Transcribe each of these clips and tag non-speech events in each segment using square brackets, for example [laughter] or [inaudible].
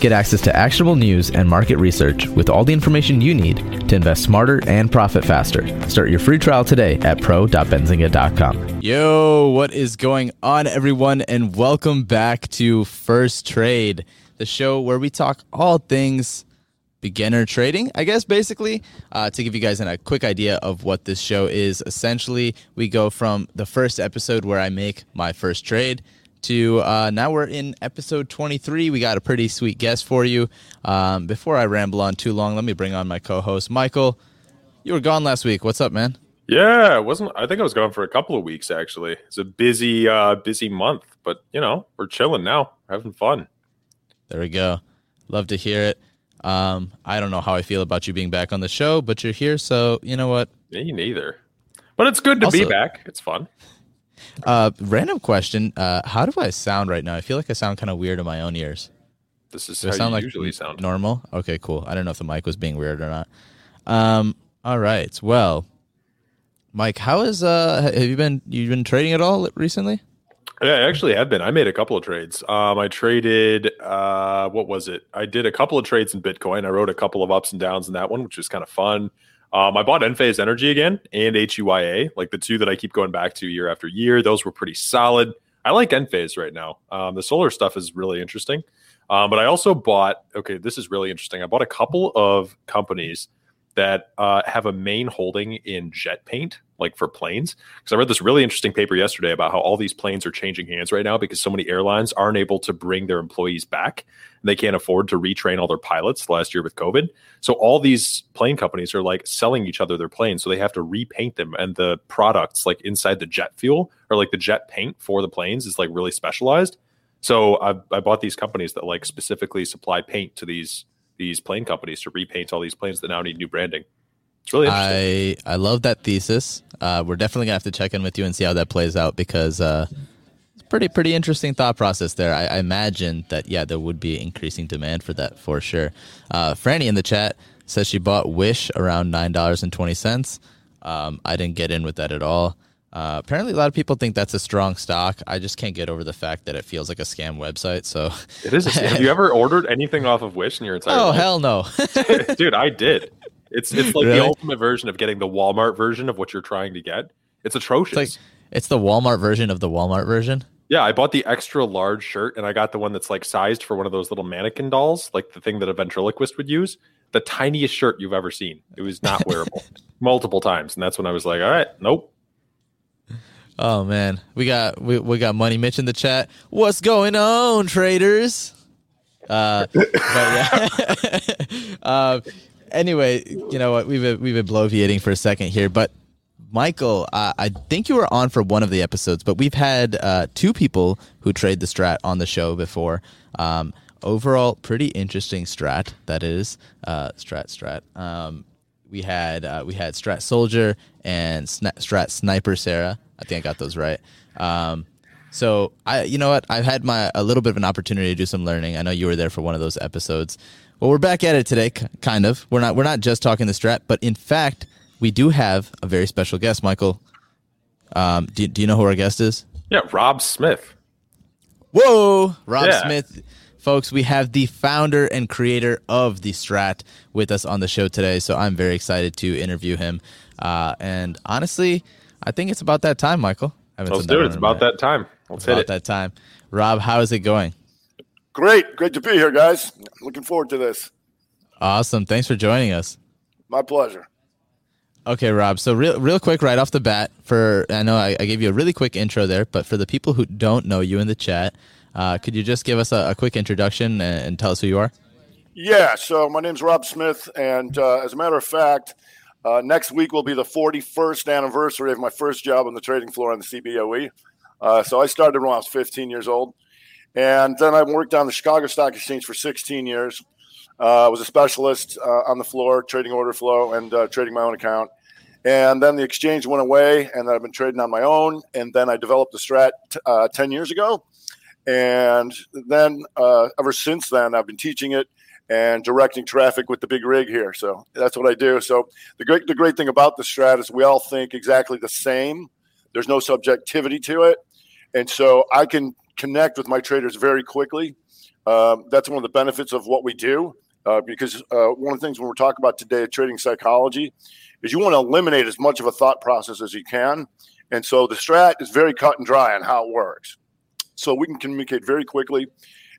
Get access to actionable news and market research with all the information you need to invest smarter and profit faster. Start your free trial today at pro.benzinga.com. Yo, what is going on, everyone? And welcome back to First Trade, the show where we talk all things beginner trading, I guess, basically. Uh, to give you guys a quick idea of what this show is, essentially, we go from the first episode where I make my first trade to uh, now we're in episode 23. We got a pretty sweet guest for you. Um, before I ramble on too long, let me bring on my co host, Michael. You were gone last week. What's up, man? Yeah, wasn't. I think I was gone for a couple of weeks actually. It's a busy, uh, busy month, but you know, we're chilling now, having fun. There we go. Love to hear it. Um, I don't know how I feel about you being back on the show, but you're here, so you know what? Me neither. But it's good to Also- be back. It's fun. Uh, random question. Uh, how do I sound right now? I feel like I sound kind of weird in my own ears. This is Do I sound you like usually sound. normal? Okay, cool. I don't know if the mic was being weird or not. Um, all right. Well, Mike, how is uh have you been You've been trading at all recently? Yeah, I actually have been. I made a couple of trades. Um, I traded. Uh, what was it? I did a couple of trades in Bitcoin. I wrote a couple of ups and downs in that one, which was kind of fun. Um, I bought Enphase Energy again and HUYA, like the two that I keep going back to year after year. Those were pretty solid. I like Enphase right now. Um, the solar stuff is really interesting. Um, but I also bought. Okay, this is really interesting. I bought a couple of companies that uh, have a main holding in jet paint, like for planes. Because I read this really interesting paper yesterday about how all these planes are changing hands right now because so many airlines aren't able to bring their employees back. And they can't afford to retrain all their pilots last year with COVID. So all these plane companies are like selling each other their planes. So they have to repaint them. And the products like inside the jet fuel or like the jet paint for the planes is like really specialized. So I, I bought these companies that like specifically supply paint to these these plane companies to repaint all these planes that now need new branding. It's really interesting. I I love that thesis. Uh, we're definitely gonna have to check in with you and see how that plays out because uh, it's pretty pretty interesting thought process there. I, I imagine that yeah, there would be increasing demand for that for sure. Uh, Franny in the chat says she bought Wish around nine dollars and twenty cents. Um, I didn't get in with that at all. Uh, apparently, a lot of people think that's a strong stock. I just can't get over the fact that it feels like a scam website. So, It is. A, have you ever ordered anything off of Wish in your entire oh life? hell no! [laughs] [laughs] dude, I did. It's it's like Really? the ultimate version of getting the Walmart version of what you're trying to get. It's atrocious. It's like it's the Walmart version of the Walmart version. yeah, I bought the extra large shirt and I got the one that's like sized for one of those little mannequin dolls, like the thing that a ventriloquist would use. The tiniest shirt you've ever seen. It was not wearable [laughs] multiple times, and that's when I was like, all right, nope. Oh man, we got we, we got Money Mitch in the chat. What's going on, traders? Uh, but yeah. uh, [laughs] anyway, you know what? We've been, we've been bloviating for a second here, but Michael, I think you were on for one of the episodes, but we've had uh, two people who trade the strat on the show before. Um, overall, pretty interesting strat. That is uh, strat strat. Um, we had uh, we had Strat Soldier and Sna- Strat Sniper Sarah. I think I got those right. Um, So I, you know what, I've had my a little bit of an opportunity to do some learning. I know you were there for one of those episodes. Well, we're back at it today, kind of. We're not we're not just talking the strat, but in fact, we do have a very special guest, Michael. Um, do, do you know who our guest is? Yeah, Rob Smith. Whoa, Rob Yeah. Smith. Folks, we have the founder and creator of the Strat with us on the show today. So I'm very excited to interview him. Uh, and honestly, I think it's about that time, Michael. I haven't Let's do it. It's about that time. Let's It's hit about it. that time. Rob, how is it going? Great. Great to be here, guys. Looking forward to this. Awesome. Thanks for joining us. My pleasure. Okay, Rob. So real, real quick, right off the bat, for I know I, I gave you a really quick intro there, but for the people who don't know you in the chat, uh, could you just give us a, a quick introduction and, and tell us who you are? Yeah. So my name's Rob Smith, and uh, as a matter of fact, uh, next week will be the 41st anniversary of my first job on the trading floor on the CBOE. Uh, so I started when I was 15 years old, and then I worked on the Chicago Stock Exchange for 16 years. Uh, I was a specialist uh, on the floor, trading order flow and uh, trading my own account. And then the exchange went away, and I've been trading on my own. And then I developed the strat t- uh, 10 years ago. And then ever since then, I've been teaching it and directing traffic with the big rig here. So that's what I do. So the great the great thing about the strat is we all think exactly the same. There's no subjectivity to it, and so I can connect with my traders very quickly. Um, that's one of the benefits of what we do. Uh, because uh, one of the things when we're talking about today trading psychology is you want to eliminate as much of a thought process as you can, and so the strat is very cut and dry on how it works. So we can communicate very quickly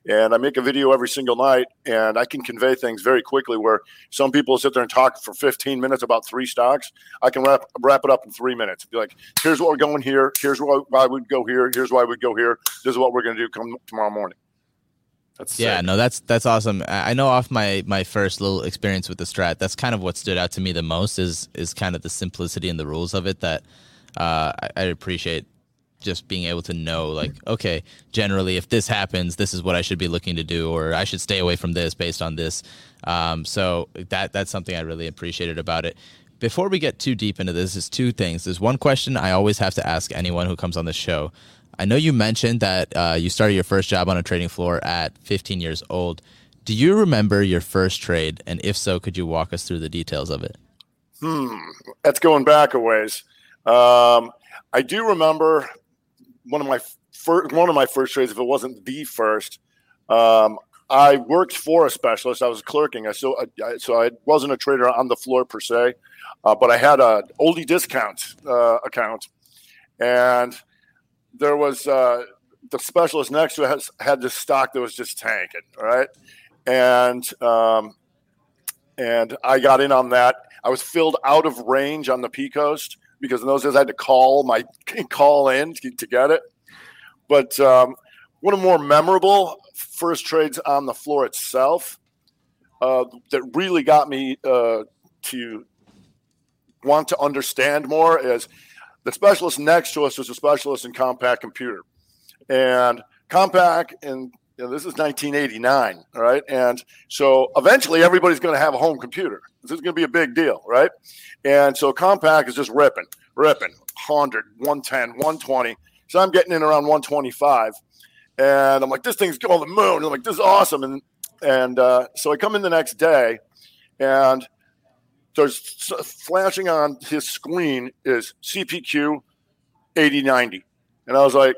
and I make a video every single night, and I can convey things very quickly. Where some people sit there and talk for 15 minutes about three stocks, I can wrap wrap it up in three minutes. Be like, here's what we're going here. Here's why, we'd go here. Here's why we'd go here. This is what we're going to do come tomorrow morning. That's Yeah, sick. no, that's that's awesome. I I know off my my first little experience with the strat, that's kind of what stood out to me the most is is kind of the simplicity and the rules of it that uh, I, I appreciate. Just being able to know, like, okay, generally, if this happens, this is what I should be looking to do, or I should stay away from this based on this. Um, so that that's something I really appreciated about it. Before we get too deep into this, is two things. There's one question I always have to ask anyone who comes on the show. I know you mentioned that uh, you started your first job on a trading floor at 15 years old. Do you remember your first trade? And if so, could you walk us through the details of it? Hmm, that's going back a ways. Um, I do remember one of my first one of my first trades, if it wasn't the first. Um, I worked for a specialist. I was clerking. I so I, so I wasn't a trader on the floor per se, uh, but I had a oldie discount uh, account, and there was uh, the specialist next to has, had this stock that was just tanking, right? And um, and I got in on that. I was filled out of range on the P coast because in those days I had to call my [laughs] call in to, get it. But um, one of the more memorable first trades on the floor itself uh, that really got me uh, to want to understand more is the specialist next to us was a specialist in Compaq computer, and Compaq and you know, this is 1989, all right? And so eventually everybody's going to have a home computer. This is going to be a big deal, right? And so Compaq is just ripping, ripping 100, 110, 120. So I'm getting in around 125. And I'm like, this thing's going to the moon. I'm like, this is awesome. And and uh, so I come in the next day and there's flashing on his screen is CPQ 8090. And I was like,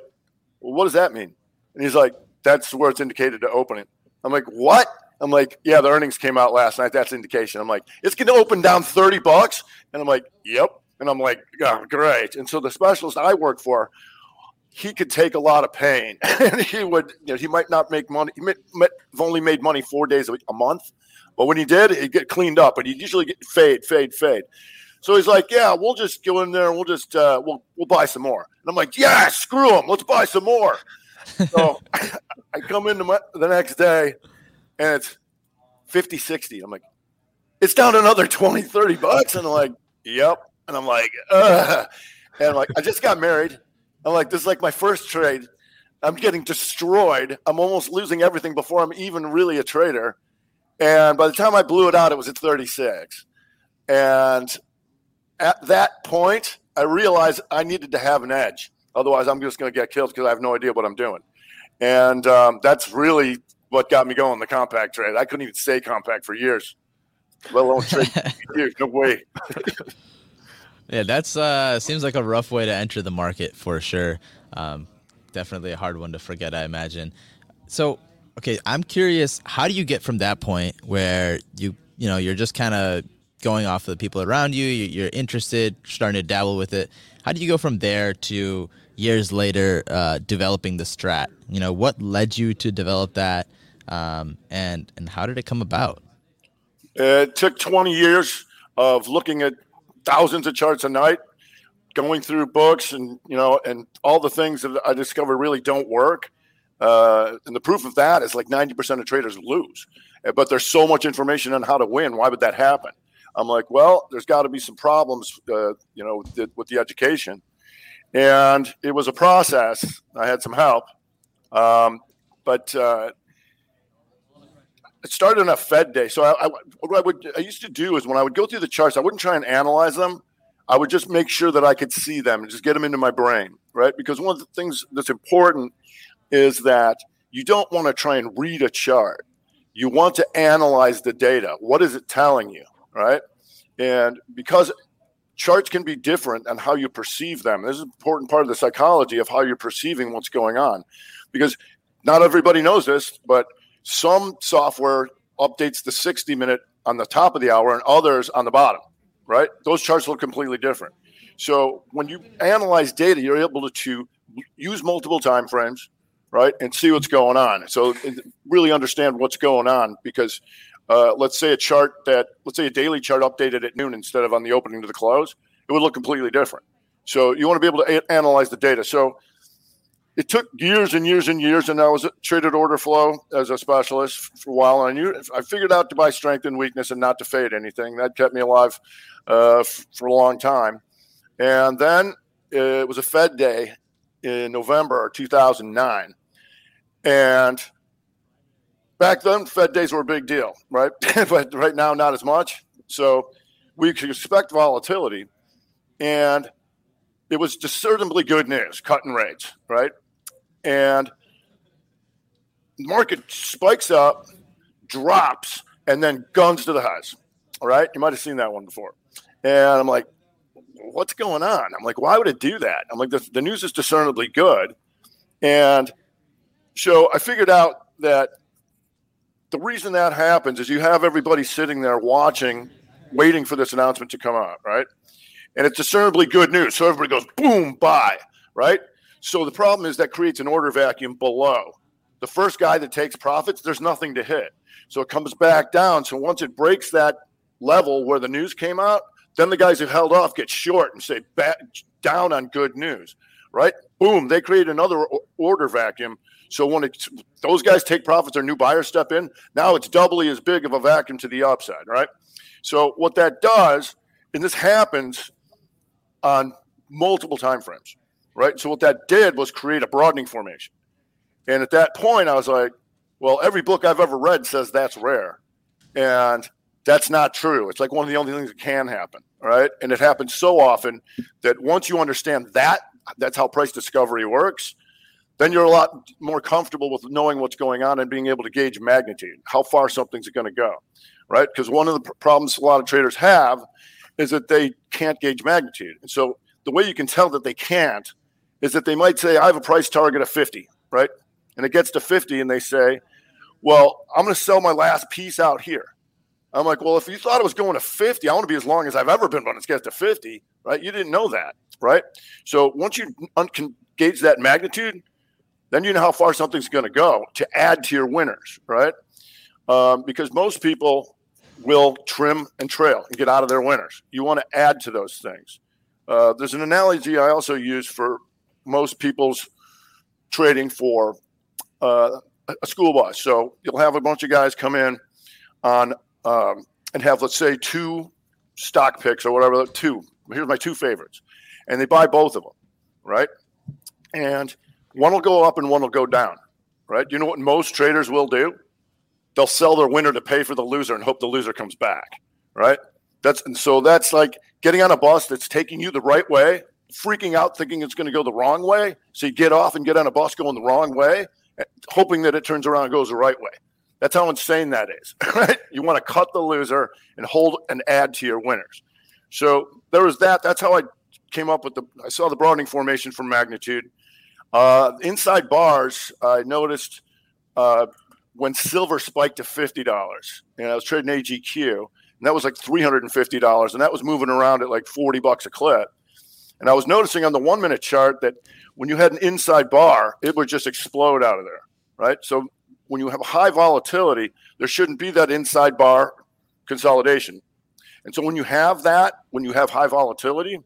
well, what does that mean? And he's like, that's where it's indicated to open it. I'm like, what? I'm like, yeah, the earnings came out last night. That's indication. I'm like, it's going to open down 30 bucks. And I'm like, yep. And I'm like, yeah, great. And so the specialist I work for, he could take a lot of pain [laughs] and he would, you know, he might not make money. He might, might have only made money four days a, week, a month. But when he did, he'd get cleaned up, but he'd usually get fade, fade, fade. So he's like, "Yeah, we'll just go in there and we'll just uh, we'll we'll buy some more." And I'm like, "Yeah, screw him, let's buy some more." So [laughs] I come in the, the next day, and it's 50, 60. I'm like, "It's down another 20, 30 bucks," and I'm like, "Yep." And I'm like, Ugh. and I'm like, I just got married. I'm like, this is like my first trade. I'm getting destroyed. I'm almost losing everything before I'm even really a trader. And by the time I blew it out, it was at 36. And at that point, I realized I needed to have an edge. Otherwise, I'm just going to get killed because I have no idea what I'm doing. And um, that's really what got me going the Compaq trade. I couldn't even say Compaq for years, let alone trade [laughs] years. No way. [laughs] yeah, that's uh, seems like a rough way to enter the market for sure. Um, definitely a hard one to forget, I imagine. So, okay, I'm curious, how do you get from that point where you you know you're just kind of going off of the people around you, you're interested, starting to dabble with it. How do you go from there to years later uh, developing the strat? You know, what led you to develop that, um, and and how did it come about? It took 20 years of looking at thousands of charts a night, going through books, and you know, and all the things that I discovered really don't work. Uh, and the proof of that is like 90% of traders lose. But there's so much information on how to win. Why would that happen? I'm like, well, there's got to be some problems, uh, you know, with, with the education. And it was a process. I had some help. Um, but uh, it started on a Fed day. So I, I, what I would I used to do is when I would go through the charts, I wouldn't try and analyze them. I would just make sure that I could see them and just get them into my brain, right? Because one of the things that's important is that you don't want to try and read a chart. You want to analyze the data. What is it telling you? Right? And because charts can be different and how you perceive them, this is an important part of the psychology of how you're perceiving what's going on. Because not everybody knows this, but some software updates the 60 minute on the top of the hour and others on the bottom, right? Those charts look completely different. So when you analyze data, you're able to use multiple time frames, right, and see what's going on. So really understand what's going on because uh, let's say a chart that let's say a daily chart updated at noon instead of on the opening to the close, it would look completely different. So you want to be able to a- analyze the data. So it took years and years and years, and I was a traded order flow as a specialist for a while. And I knew I figured out to buy strength and weakness and not to fade anything. That kept me alive uh, f- for a long time. And then it was a Fed day in November 2009, and back then Fed days were a big deal, right? [laughs] but right now, not as much. So we could expect volatility, and it was discernibly good news, cutting rates, right? And the market spikes up, drops, and then guns to the highs. All right, you might have seen that one before. And I'm like, what's going on? I'm like, why would it do that? I'm like, the, the news is discernibly good, and so I figured out that the reason that happens is you have everybody sitting there watching, waiting for this announcement to come out, right? And it's discernibly good news. So everybody goes, boom, buy, right? So the problem is that creates an order vacuum below. The first guy that takes profits, there's nothing to hit. So it comes back down. So once it breaks that level where the news came out, then the guys who held off get short and say back down on good news, right? Boom, they create another order vacuum. So when it, those guys take profits or new buyers step in, now it's doubly as big of a vacuum to the upside, right? So what that does, and this happens on multiple time frames, right? So what that did was create a broadening formation. And at that point, I was like, well, every book I've ever read says that's rare. And that's not true. It's like one of the only things that can happen, right? And it happens so often that once you understand that, that's how price discovery works – then you're a lot more comfortable with knowing what's going on and being able to gauge magnitude, how far something's going to go, right? Because one of the problems a lot of traders have is that they can't gauge magnitude. And so the way you can tell that they can't is that they might say, I have a price target of 50, right? And it gets to 50 and they say, well, I'm going to sell my last piece out here. I'm like, well, if you thought it was going to 50, I want to be as long as I've ever been when it gets to 50, right? You didn't know that, right? So once you un- gauge that magnitude, then you know how far something's going to go to add to your winners, right? Um, because most people will trim and trail and get out of their winners. You want to add to those things. Uh, there's an analogy I also use for most people's trading for uh, a school bus. So you'll have a bunch of guys come in on um, and have, let's say, two stock picks or whatever, two. Here's my two favorites. And they buy both of them, right? And – one will go up and one will go down, right? You know what most traders will do? They'll sell their winner to pay for the loser and hope the loser comes back, right? That's and so that's like getting on a bus that's taking you the right way freaking out thinking it's going to go the wrong way. So you get off and get on a bus going the wrong way, eh, hoping that it turns around and goes the right way. That's how insane that is, [laughs] right? You want to cut the loser and hold and add to your winners. So there was that. That's how I came up with the. I saw the broadening formation for magnitude. Uh, inside bars, I noticed uh, when silver spiked to fifty dollars, and I was trading AGQ, and that was like three hundred and fifty dollars, and that was moving around at like forty bucks a clip. And I was noticing on the one minute chart that when you had an inside bar, it would just explode out of there, right? So when you have high volatility, there shouldn't be that inside bar consolidation. And so when you have that, when you have high volatility,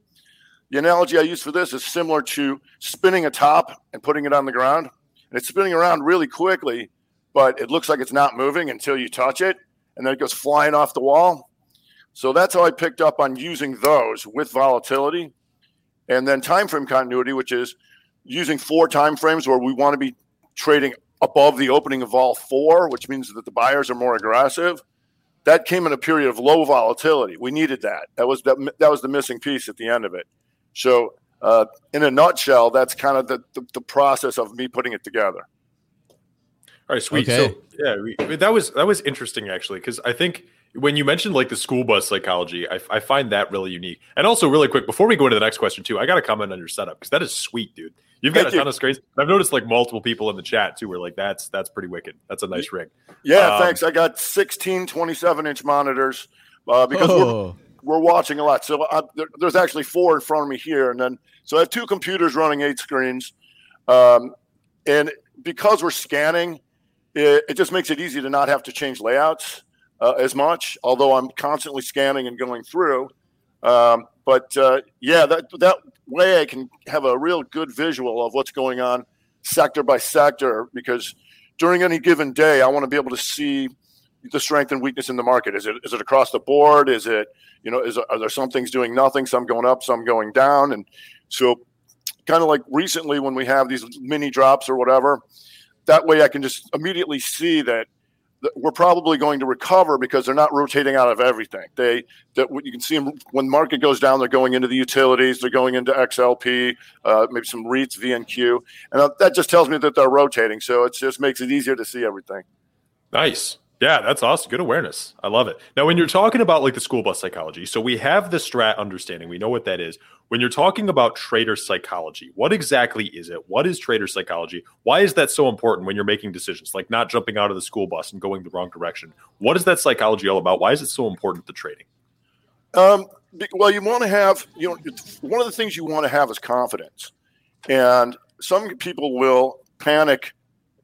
the analogy I use for this is similar to spinning a top and putting it on the ground. And it's spinning around really quickly, but it looks like it's not moving until you touch it, and then it goes flying off the wall. So that's how I picked up on using those with volatility and then time frame continuity, which is using four time frames where we want to be trading above the opening of all four, which means that the buyers are more aggressive. That came in a period of low volatility. We needed that. That was that, that was the missing piece at the end of it. So, uh, in a nutshell, that's kind of the, the, the process of me putting it together. All right, sweet. Okay. So yeah, we, that was that was interesting actually because I think when you mentioned like the school bus psychology, I, I, find that really unique. And also, really quick, before we go into the next question, too, I got to comment on your setup because that is sweet, dude. You've got Thank a ton you. of screens. I've noticed like multiple people in the chat too were like, "That's that's pretty wicked. That's a nice rig." Yeah, um, thanks. I got 16 27 inch monitors uh, because oh. we're, we're watching a lot. So I, there, there's actually four in front of me here, and then so I have two computers running eight screens, um, and because we're scanning, it, it just makes it easy to not have to change layouts uh, as much, although I'm constantly scanning and going through. Um, but uh, yeah, that that way I can have a real good visual of what's going on sector by sector because during any given day, I want to be able to see the strength and weakness in the market. Is it is it across the board? Is it you know is are there some things doing nothing, some going up, some going down, and so kind of like recently when we have these mini drops or whatever, that way I can just immediately see that we're probably going to recover because they're not rotating out of everything. They that you can see when market goes down, they're going into the utilities, they're going into XLP, uh, maybe some REITs, VNQ, and uh, that just tells me that they're rotating. So it just makes it easier to see everything. Nice. Yeah, that's awesome. Good awareness. I love it. Now, when you're talking about like the school bus psychology, so we have the strat understanding, we know what that is. When you're talking about trader psychology, what exactly is it? What is trader psychology? Why is that so important when you're making decisions, like not jumping out of the school bus and going the wrong direction? What is that psychology all about? Why is it so important to trading? Um, well, you want to have, you know, one of the things you want to have is confidence. And some people will panic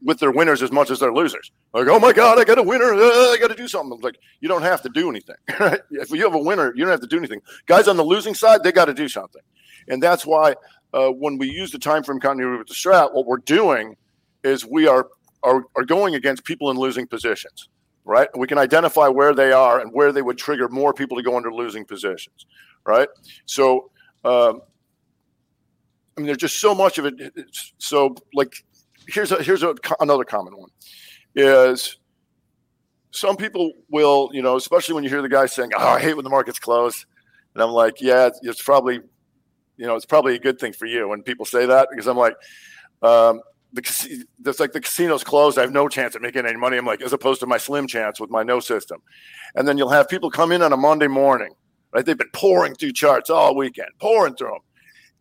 with their winners as much as their losers. Like, oh my God, I got a winner. Uh, I got to do something. I'm like, you don't have to do anything. [laughs] if you have a winner, you don't have to do anything. Guys on the losing side, they got to do something. And that's why uh, when we use the time frame continuity with the strat, what we're doing is we are, are, are going against people in losing positions, right? We can identify where they are and where they would trigger more people to go into losing positions, right? So, um, I mean, there's just so much of it. So, like, here's a, here's a, another common one is some people will, you know, especially when you hear the guy saying, "Oh, I hate when the market's closed," and I'm like, "Yeah, it's, probably, you know, it's probably a good thing for you." When people say that, because I'm like, um, the that's like the casino's closed. I have no chance at making any money. I'm like, as opposed to my slim chance with my no system. And then you'll have people come in on a Monday morning, right? They've been pouring through charts all weekend, pouring through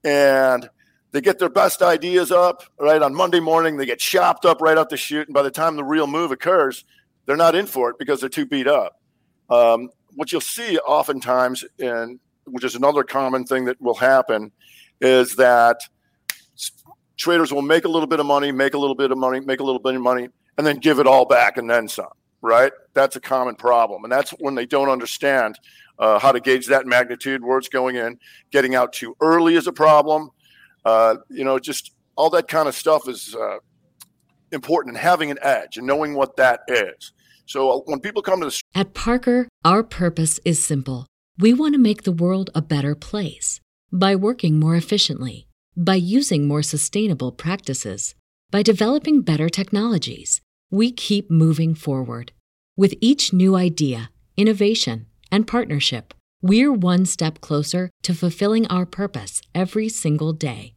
them, and they get their best ideas up right on Monday morning. They get chopped up right out the chute, and by the time the real move occurs, they're not in for it because they're too beat up. Um, what you'll see oftentimes, and which is another common thing that will happen, is that traders will make a little bit of money, make a little bit of money, make a little bit of money, and then give it all back and then some. Right? That's a common problem, and that's when they don't understand uh, how to gauge that magnitude, where it's going in. Getting out too early is a problem uh, you know, just all that kind of stuff is uh, important and having an edge and knowing what that is. So uh, when people come to the at Parker, our purpose is simple. We want to make the world a better place by working more efficiently, by using more sustainable practices, by developing better technologies. We keep moving forward with each new idea, innovation, and partnership we're one step closer to fulfilling our purpose every single day.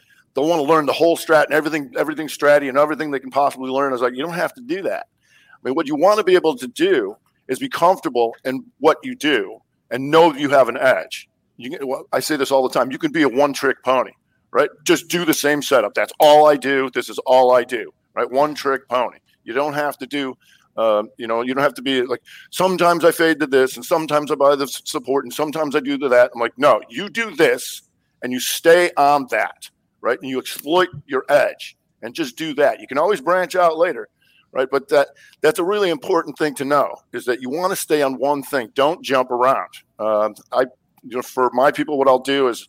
they'll want to learn the whole strat and everything, everything stratty and everything they can possibly learn. I was like, you don't have to do that. I mean, what you want to be able to do is be comfortable in what you do and know you have an edge. You can, well, I say this all the time. You can be a one-trick pony, right? Just do the same setup. That's all I do. This is all I do, right? One-trick pony. You don't have to do. Um, you know, you don't have to be like. Sometimes I fade to this, and sometimes I buy the support, and sometimes I do to that. I'm like, no, you do this, and you stay on that right? And you exploit your edge and just do that. You can always branch out later, right? But that that's a really important thing to know is that you want to stay on one thing. Don't jump around. Uh, I, you know, for my people, what I'll do is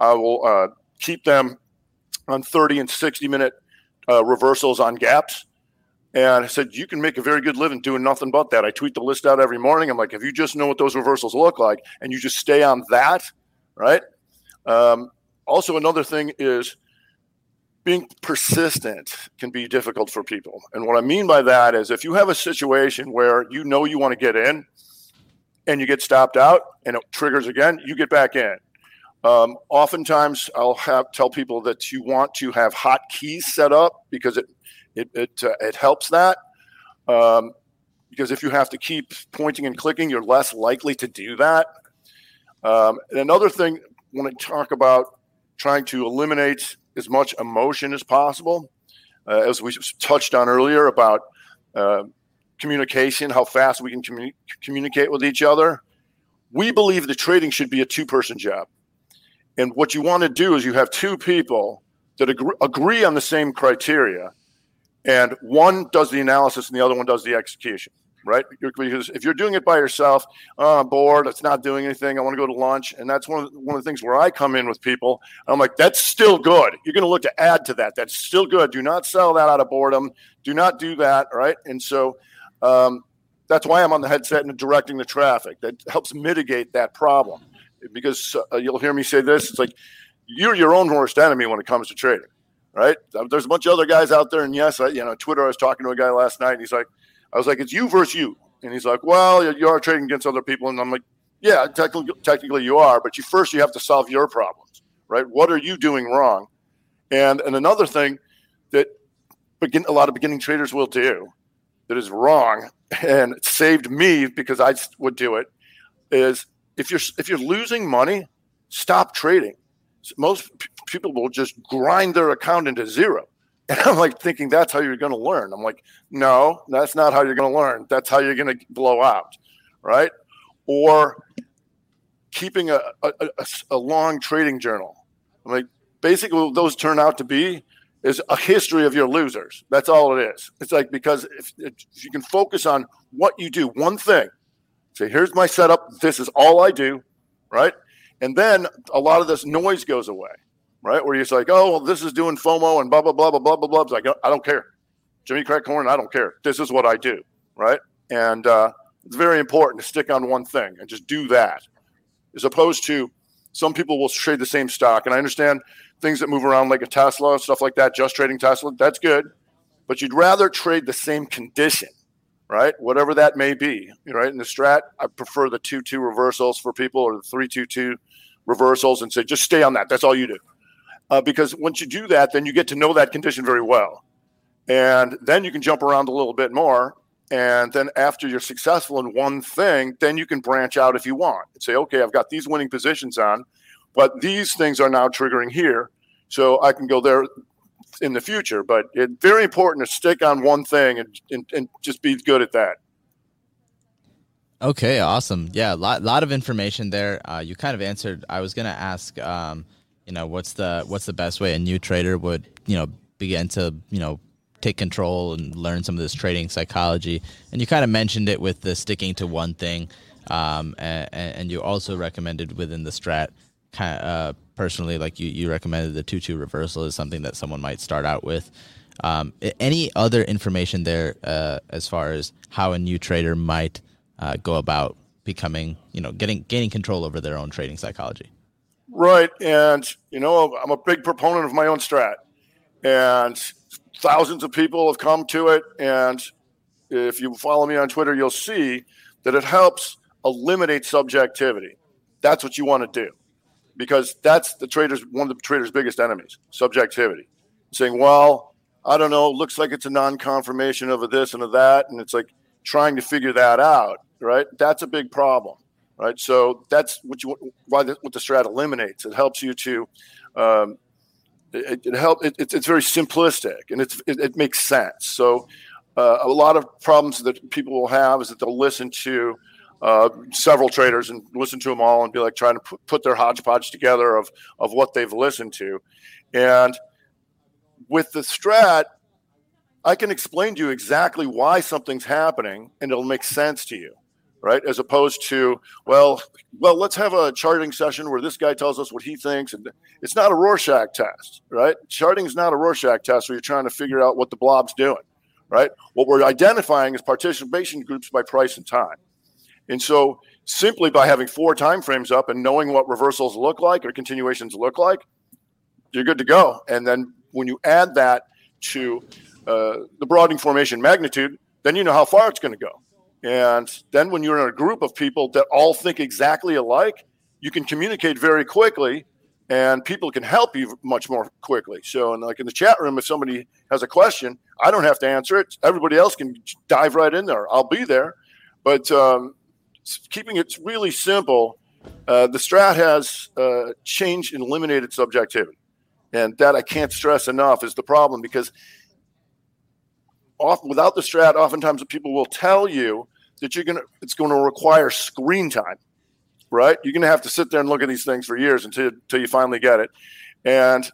I will uh, keep them on 30 and 60 minute uh, reversals on gaps. And I said, you can make a very good living doing nothing but that. I tweet the list out every morning. I'm like, if you just know what those reversals look like and you just stay on that, right? Um, also another thing is being persistent can be difficult for people. And what i mean by that is if you have a situation where you know you want to get in and you get stopped out and it triggers again you get back in. Um, oftentimes i'll have tell people that you want to have hot keys set up because it it it, uh, it helps that. Um, because if you have to keep pointing and clicking you're less likely to do that. Um, and another thing when i talk about trying to eliminate as much emotion as possible. Uh, as we touched on earlier about uh, communication, how fast we can commu- communicate with each other. We believe the trading should be a two person job. And what you want to do is you have two people that agree, agree on the same criteria, and one does the analysis and the other one does the execution right? Because if you're doing it by yourself, oh, I'm bored, it's not doing anything, I want to go to lunch, and that's one of the, one of the things where I come in with people. I'm like, that's still good. You're going to look to add to that. That's still good. Do not sell that out of boredom. Do not do that, right? And so um, that's why I'm on the headset and directing the traffic. That helps mitigate that problem. Because uh, you'll hear me say this: it's like you're your own worst enemy when it comes to trading, right? There's a bunch of other guys out there, and yes, I, you know, Twitter. I was talking to a guy last night, and he's like I was like, it's you versus you. And he's like, well, you are trading against other people. And I'm like, yeah, technically, technically you are, but you first you have to solve your problems, right? What are you doing wrong? And and another thing that begin a lot of beginning traders will do that is wrong and saved me because I would do it is if you're if you're losing money, stop trading. Most people will just grind their account into zero. And I'm like thinking that's how you're going to learn. I'm like, no, that's not how you're going to learn. That's how you're going to blow out, right? Or keeping a, a, a, long trading journal. I'm like, basically, those turn out to be is a history of your losers. That's all it is. It's like because if, if you can focus on what you do, one thing, say, here's my setup. This is all I do, right? And then a lot of this noise goes away right? Where he's like, oh, well, this is doing FOMO and blah, blah, blah, blah, blah, blah, blah. It's like, I don't care. Jimmy Crack Corn, I don't care. This is what I do, right? And uh, it's very important to stick on one thing and just do that, as opposed to some people will trade the same stock. And I understand things that move around like a Tesla, and stuff like that, just trading Tesla, that's good. But you'd rather trade the same condition, right? Whatever that may be, right? In the strat, I prefer the 2 2 reversals for people or the 3 2 2 reversals and say, just stay on that. That's all you do uh, because once you do that, then you get to know that condition very well. And then you can jump around a little bit more And then after you're successful in one thing, then you can branch out if you want and say, okay, I've got these winning positions on, but these things are now triggering here. So I can go there in the future. But it's very important to stick on one thing and, and, and just be good at that. Okay, awesome. Yeah, a lot, lot of information there. Uh, you kind of answered. I was going to ask, um, you know, what's the what's the best way a new trader would, you know, begin to, you know, take control and learn some of this trading psychology. And you kind of mentioned it with the sticking to one thing, um, and, and, you also recommended within the strat, kind of, uh, personally, like you, you recommended the two two reversal is something that someone might start out with. Um, any other information there uh, as far as how a new trader might uh, go about becoming, you know, getting gaining control over their own trading psychology? Right, and you know, I'm a big proponent of my own strat, and thousands of people have come to it. And if you follow me on Twitter, you'll see that it helps eliminate subjectivity. That's what you want to do because that's the traders one of the traders' biggest enemies, subjectivity. Saying, well, I don't know, looks like it's a non-confirmation of a this and of that, and it's like trying to figure that out, right? That's a big problem, right? So that's what you why the, what the strat eliminates. It helps you to um, it, it help. It, it's, it's very simplistic and it's it, it makes sense. So uh, a lot of problems that people will have is that they'll listen to uh, several traders and listen to them all and be like trying to put, put their hodgepodge together of of what they've listened to, and with the strat, I can explain to you exactly why something's happening and it'll make sense to you right? As opposed to, well, well, let's have a charting session where this guy tells us what he thinks, and it's not a Rorschach test, right? Charting is not a Rorschach test where you're trying to figure out what the blob's doing, right? What we're identifying is participation groups by price and time, and so simply by having four time frames up and knowing what reversals look like or continuations look like, you're good to go. And then when you add that to uh, the broadening formation magnitude, then you know how far it's going to go. And then when you're in a group of people that all think exactly alike, you can communicate very quickly and people can help you much more quickly. So, and like in the chat room, if somebody has a question, I don't have to answer it. Everybody else can dive right in there. I'll be there. But um, keeping it really simple, uh, the strat has uh, changed and eliminated subjectivity. And that I can't stress enough is the problem because off, without the strat, oftentimes people will tell you that you're gonna it's going to require screen time, right? You're going to have to sit there and look at these things for years until until you finally get it, and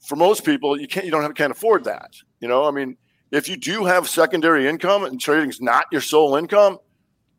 for most people, you can't you don't have, can't afford that. You know, I mean, if you do have secondary income and trading's not your sole income,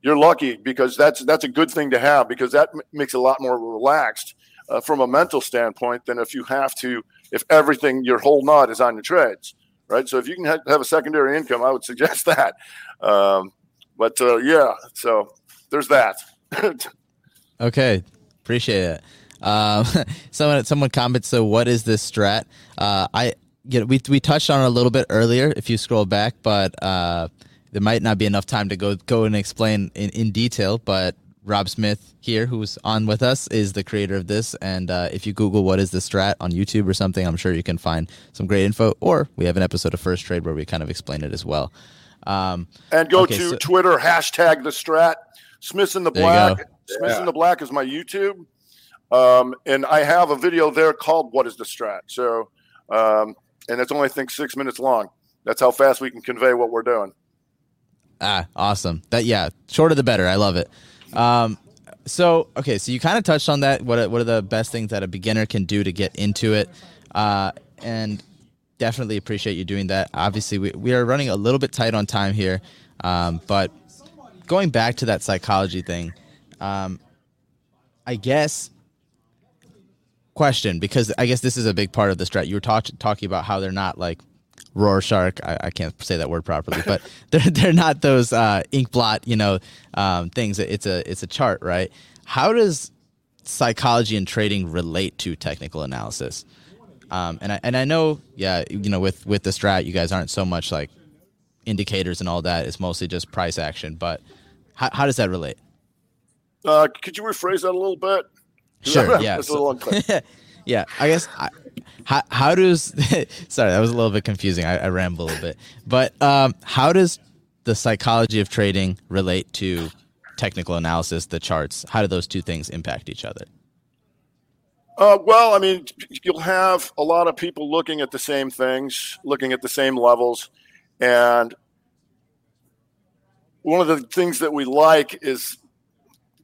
you're lucky because that's that's a good thing to have because that m- makes a lot more relaxed uh, from a mental standpoint than if you have to if everything your whole nut is on your trades right? So if you can ha- have a secondary income, I would suggest [laughs] that. Um, but uh, yeah, so there's that. [laughs] okay, appreciate it. Um, [laughs] someone someone comments. So what is this strat? Uh, I we we touched on it a little bit earlier. If you scroll back, but uh, there might not be enough time to go go and explain in, in detail. But Rob Smith here, who's on with us, is the creator of this. And uh, if you Google what is the strat on YouTube or something, I'm sure you can find some great info. Or we have an episode of First Trade where we kind of explain it as well. Um, and go okay, to so, Twitter, hashtag the strat. Smiths in the Black. Smiths yeah. in the Black is my YouTube. Um, and I have a video there called What is the Strat? So, um, and it's only, I think, six minutes long. That's how fast we can convey what we're doing. Ah, awesome. That, yeah, shorter the better. I love it. Um, so okay, so you kind of touched on that. What are, what are the best things that a beginner can do to get into it? Uh, and definitely appreciate you doing that. Obviously, we we are running a little bit tight on time here, um, but going back to that psychology thing, um, I guess question because I guess this is a big part of the strat. You were talk- talking about how they're not like Rorschach. I, I can't say that word properly, but [laughs] they're they're not those uh, ink blot, you know, um, things. It's a it's a chart, right? How does psychology and trading relate to technical analysis? Um, and I and I know, yeah, you know, with with the strat, you guys aren't so much like indicators and all that. It's mostly just price action. But how how does that relate? Uh, could you rephrase that a little bit? Sure. yeah. [laughs] It's a little [laughs] yeah. I guess I, how, how does [laughs] sorry that was a little bit confusing. I, I ramble a little bit. But um, how does the psychology of trading relate to technical analysis the charts? How do those two things impact each other? Uh, well i mean you'll have a lot of people looking at the same things looking at the same levels. And one of the things that we like is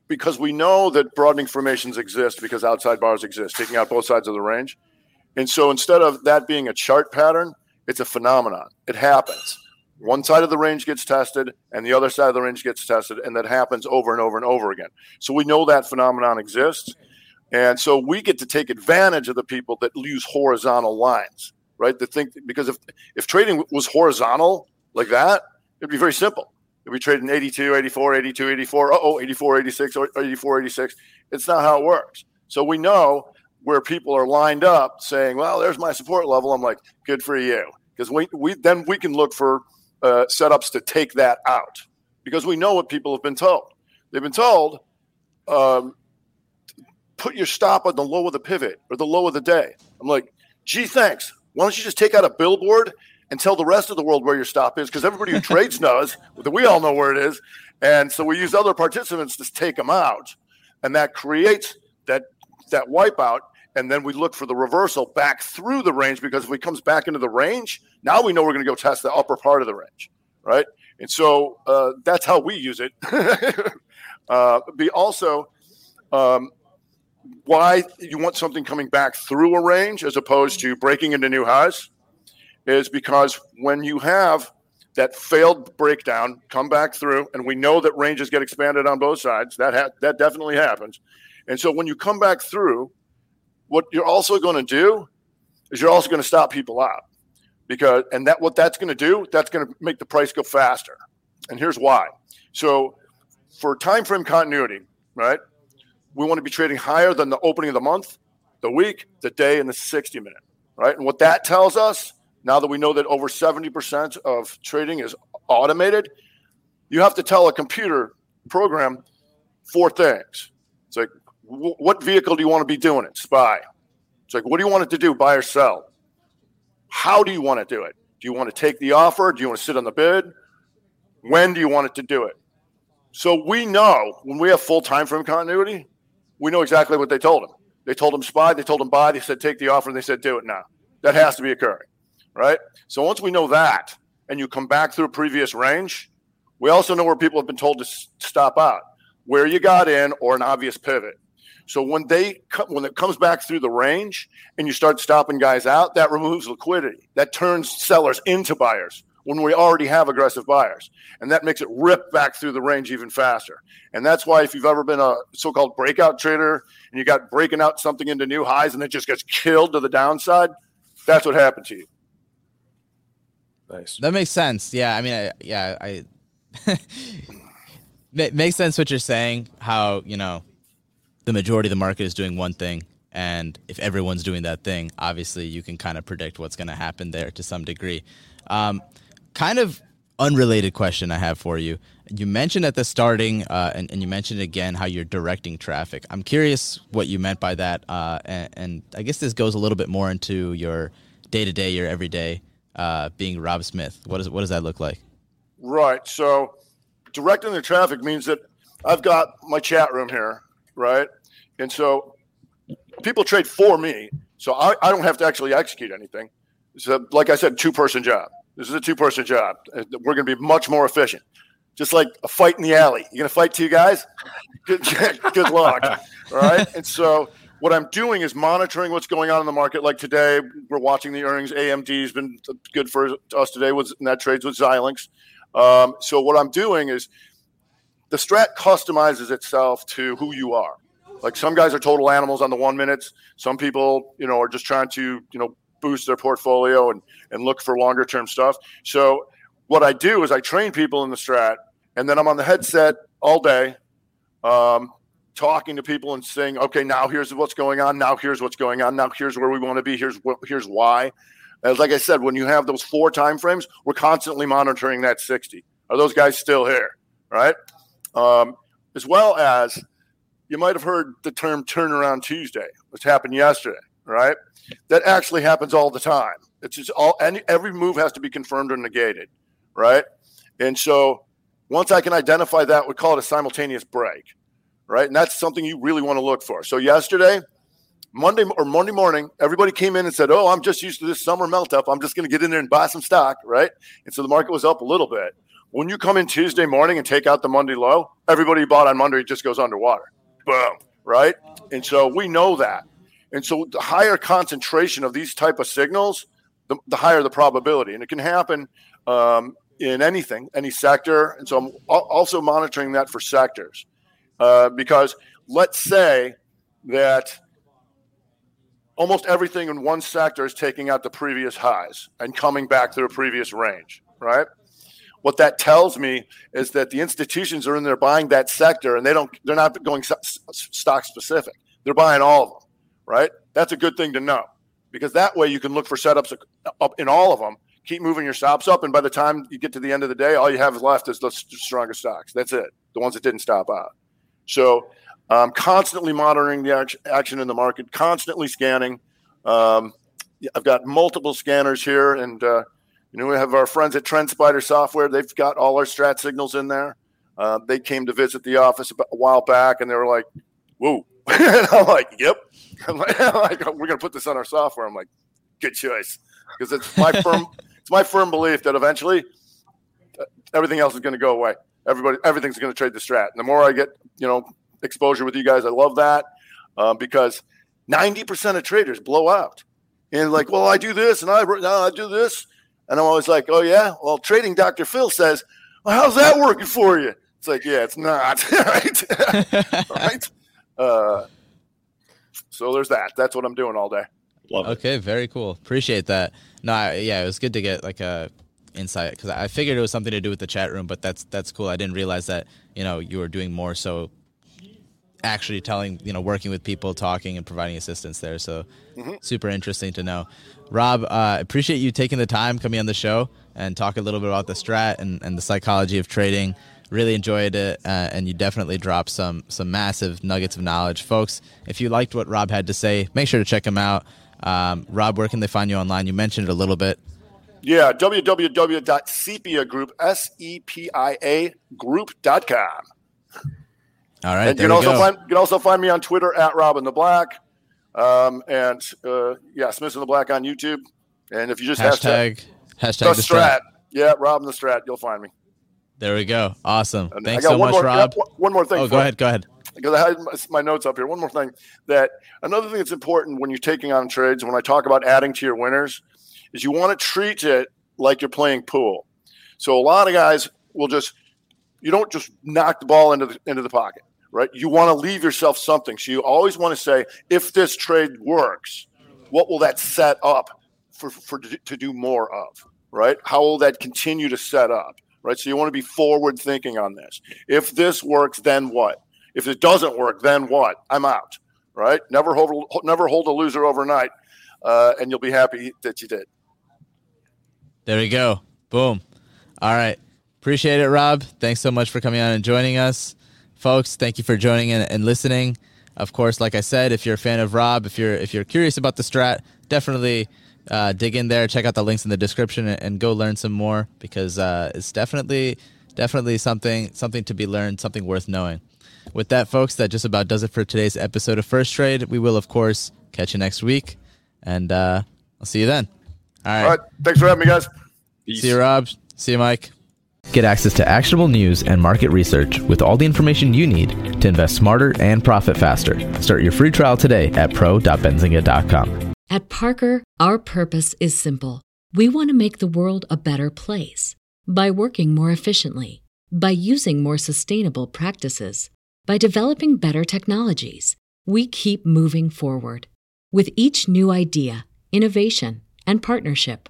because we know that broadening formations exist because outside bars exist, taking out both sides of the range. And so instead of that being a chart pattern, it's a phenomenon. It happens. One side of the range gets tested and the other side of the range gets tested, and that happens over and over and over again. So we know that phenomenon exists. And so we get to take advantage of the people that use horizontal lines, right? To think because if if trading was horizontal like that, it'd be very simple if we trade in 82, 84, 82, 84, oh, 84, 86, or 84, 86. It's not how it works. So we know where people are lined up saying, well, there's my support level. I'm like, good for you. Because we, we then we can look for uh, setups to take that out because we know what people have been told. They've been told, um, put your stop on the low of the pivot or the low of the day. I'm like, gee, thanks. Why don't you just take out a billboard and tell the rest of the world where your stop is because everybody who trades knows that we all know where it is. And so we use other participants to take them out. And that creates that that wipeout. And then we look for the reversal back through the range because if it comes back into the range, now we know we're going to go test the upper part of the range, right? And so uh, that's how we use it. [laughs] uh, be also um, why you want something coming back through a range as opposed to breaking into new highs is because when you have that failed breakdown come back through, and we know that ranges get expanded on both sides. That ha- that definitely happens. And so when you come back through, what you're also going to do is you're also going to stop people out because and that what that's going to do that's going to make the price go faster. And here's why. So for time frame continuity, right? We want to be trading higher than the opening of the month, the week, the day, and the 60 minute, right? And what that tells us now that we know that over 70% of trading is automated, you have to tell a computer program four things. It's like, what vehicle do you want to be doing it? SPY. It's like, what do you want it to do? Buy or sell? How do you want to do it? Do you want to take the offer? Do you want to sit on the bid? When do you want it to do it? So we know when we have full time frame continuity, we know exactly what they told him. They told him SPY, they told him buy, they said take the offer, and they said do it now. That has to be occurring right? So once we know that, and you come back through a previous range, we also know where people have been told to stop out, where you got in, or an obvious pivot. So when they when it comes back through the range and you start stopping guys out, that removes liquidity. That turns sellers into buyers when we already have aggressive buyers, and that makes it rip back through the range even faster. And that's why if you've ever been a so-called breakout trader and you got breaking out something into new highs and it just gets killed to the downside, that's what happened to you. Nice. That makes sense. Yeah, I mean, I, yeah, I [laughs] it makes sense what you're saying. How you know the majority of the market is doing one thing, and if everyone's doing that thing, obviously you can kind of predict what's going to happen there to some degree. Um, kind of unrelated question I have for you. You mentioned at the starting, uh, and, and, you mentioned again how you're directing traffic. I'm curious what you meant by that, uh, and, and, I guess this goes a little bit more into your day to day, your everyday uh, being Rob Smith? What does what does that look like? Right. So directing the traffic means that I've got my chat room here, right? And so people trade for me, so I, I don't have to actually execute anything. So, like I said, two person job. This is a two person job. We're going to be much more efficient. Just like a fight in the alley. You're going to fight two guys? Good, [laughs] good luck. All right. And so what I'm doing is monitoring what's going on in the market. Like today, we're watching the earnings. AMD has been good for us today with that trades with Xilinx. Um, so what I'm doing is the strat customizes itself to who you are. Like some guys are total animals on the one minutes. Some people, you know, are just trying to, you know, boost their portfolio and and look for longer term stuff. So what I do is I train people in the strat, and then I'm on the headset all day. Um, talking to people and saying, okay, now here's what's going on. Now here's what's going on. Now here's where we want to be. Here's what, here's why. As like I said, when you have those four time frames, we're constantly monitoring that 60. Are those guys still here? Right. Um, as well as you might have heard the term turnaround Tuesday, which happened yesterday. right? That actually happens all the time. It's just all every move has to be confirmed or negated, right? And so once I can identify that, we call it a simultaneous break, right? And that's something you really want to look for. So yesterday, Monday or Monday morning, everybody came in and said, "Oh, I'm just used to this summer melt up. I'm just going to get in there and buy some stock, right?" And so the market was up a little bit. When you come in Tuesday morning and take out the Monday low, everybody bought on Monday just goes underwater. Boom, right? And so we know that. And so the higher concentration of these type of signals, the, the higher the probability, and it can happen um, in anything, any sector. And so I'm also monitoring that for sectors uh, because let's say that almost everything in one sector is taking out the previous highs and coming back to the previous range, right? What that tells me is that the institutions are in there buying that sector and they don't they're not going stock specific. They're buying all of them, right? That's a good thing to know because that way you can look for setups up in all of them, keep moving your stops up and by the time you get to the end of the day all you have left is the strongest stocks. That's it. The ones that didn't stop out. So um, constantly monitoring the action in the market, constantly scanning. Um, I've got multiple scanners here, and uh, you know we have our friends at TrendSpider Software. They've got all our strat signals in there. Uh, they came to visit the office a while back, and they were like, "Whoa!" [laughs] and I'm like, "Yep." [laughs] I'm like, "We're gonna put this on our software." I'm like, "Good choice," because it's my firm. [laughs] it's my firm belief that eventually uh, everything else is going to go away. Everybody, everything's going to trade the strat. And the more I get, you know, exposure with you guys. I love that uh, because 90% of traders blow out and like, well, I do this and I, no, I do this. And I'm always like, oh, yeah. Well, trading Dr. Phil says, well, how's that working for you? It's like, yeah, it's not. [laughs] right. [laughs] right. Uh, so there's that. That's what I'm doing all day. Love okay, it. very cool. Appreciate that. No, I, yeah, it was good to get like a insight because I figured it was something to do with the chat room, but that's that's cool. I didn't realize that you know you were doing more so actually telling you know working with people talking and providing assistance there. So mm-hmm. super interesting to know. Rob uh, appreciate you taking the time coming on the show and talk a little bit about the strat and, and the psychology of trading. Really enjoyed it uh, and you definitely dropped some some massive nuggets of knowledge. Folks if you liked what rob had to say make sure to check him out. Um, rob where can they find you online? You mentioned it a little bit. Yeah www.sepia group s-e-p-i-a group.com all right. And you can also go. find you can also find me on Twitter at Robin the Black, um, and uh, yeah, Smith in the Black on YouTube. And if you just hashtag hashtag, hashtag the, strat. strat, yeah, Robin the Strat, you'll find me. There we go. Awesome. And Thanks so much, more, Rob. One more thing. Oh, go ahead. Go ahead. Because I had my notes up here. One more thing that another thing that's important when you're taking on trades, when I talk about adding to your winners, is you want to treat it like you're playing pool. So a lot of guys will just you don't just knock the ball into the into the pocket right? You want to leave yourself something. So you always want to say, if this trade works, what will that set up for, for to do more of, right? How will that continue to set up, right? So you want to be forward thinking on this. If this works, then what? If it doesn't work, then what? I'm out, right? Never hold, never hold a loser overnight, uh, and you'll be happy that you did. There we go. Boom. All right. Appreciate it, Rob. Thanks so much for coming on and joining us folks thank you for joining in and listening. Of course like i said if you're a fan of rob if you're if you're curious about the strat definitely uh, dig in there. Check out the links in the description and, and go learn some more because uh, it's definitely definitely something something to be learned something worth knowing. With that folks that just about does it for today's episode of first trade. We will of course catch you next week and uh, i'll see you then. All right, all right. thanks for having me guys. Peace. see you rob. See you mike Get access to actionable news and market research with all the information you need to invest smarter and profit faster. Start your free trial today at pro.benzinga.com. At Parker, our purpose is simple. We want to make the world a better place by working more efficiently, by using more sustainable practices, by developing better technologies. We keep moving forward. With each new idea, innovation, and partnership,